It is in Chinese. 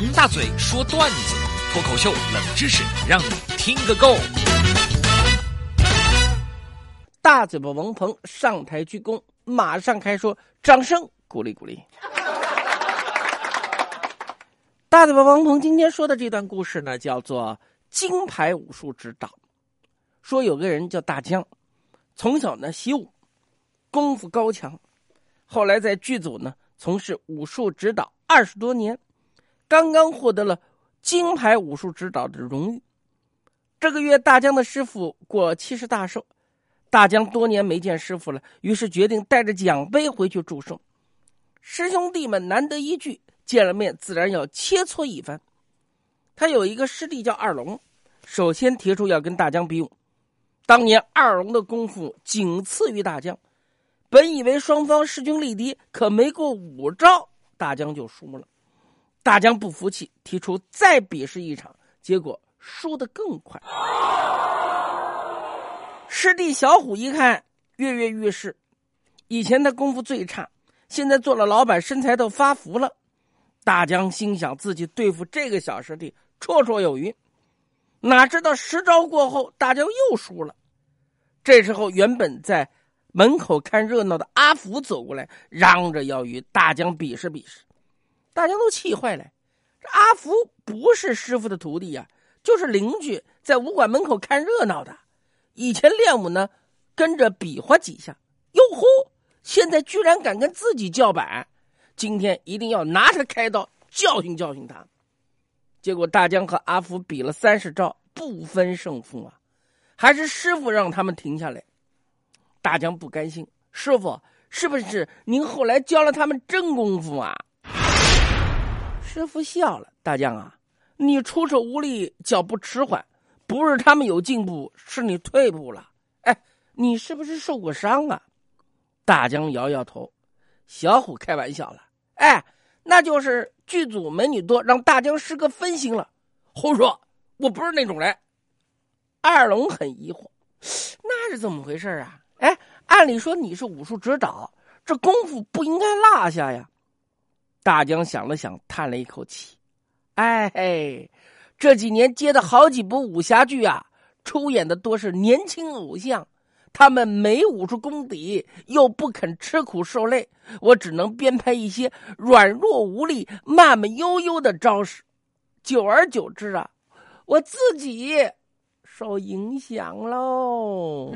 王大嘴说段子，脱口秀冷知识，让你听个够。大嘴巴王鹏上台鞠躬，马上开说，掌声鼓励鼓励。大嘴巴王鹏今天说的这段故事呢，叫做金牌武术指导。说有个人叫大江，从小呢习武，功夫高强，后来在剧组呢从事武术指导二十多年，刚刚获得了金牌武术指导的荣誉。这个月，大江的师傅过七十大寿。大江多年没见师傅了，于是决定带着奖杯回去祝寿。师兄弟们难得一聚，见了面自然要切磋一番。他有一个师弟叫二龙，首先提出要跟大江比武。当年二龙的功夫仅次于大江，本以为双方势均力敌，可没过五招，大江就输了。大江不服气，提出再比试一场，结果输得更快。师弟小虎一看跃跃欲试，以前他功夫最差，现在做了老板，身材都发福了。大江心想自己对付这个小师弟绰绰有余，哪知道十招过后，大江又输了。这时候，原本在门口看热闹的阿福走过来，嚷着要与大江比试比试。大江都气坏了，这阿福不是师傅的徒弟呀，就是邻居在武馆门口看热闹的。以前练武呢，跟着比划几下，哟呼！现在居然敢跟自己叫板，今天一定要拿他开刀教训教训他。结果大江和阿福比了三十招，不分胜负啊！还是师傅让他们停下来。大江不甘心，师傅是不是您后来教了他们真功夫啊？师傅笑了，大江啊，你出手无力，脚步迟缓。不是他们有进步，是你退步了。哎，你是不是受过伤啊？大江摇摇头。小虎开玩笑了。哎，那就是剧组美女多，让大江师哥分心了。胡说，我不是那种人。二龙很疑惑，那是怎么回事啊？哎，按理说你是武术指导，这功夫不应该落下呀。大江想了想，叹了一口气。哎嘿。这几年接的好几部武侠剧啊，出演的多是年轻偶像，他们没武术功底，又不肯吃苦受累，我只能编排一些软弱无力、慢慢悠悠的招式，久而久之啊，我自己受影响喽。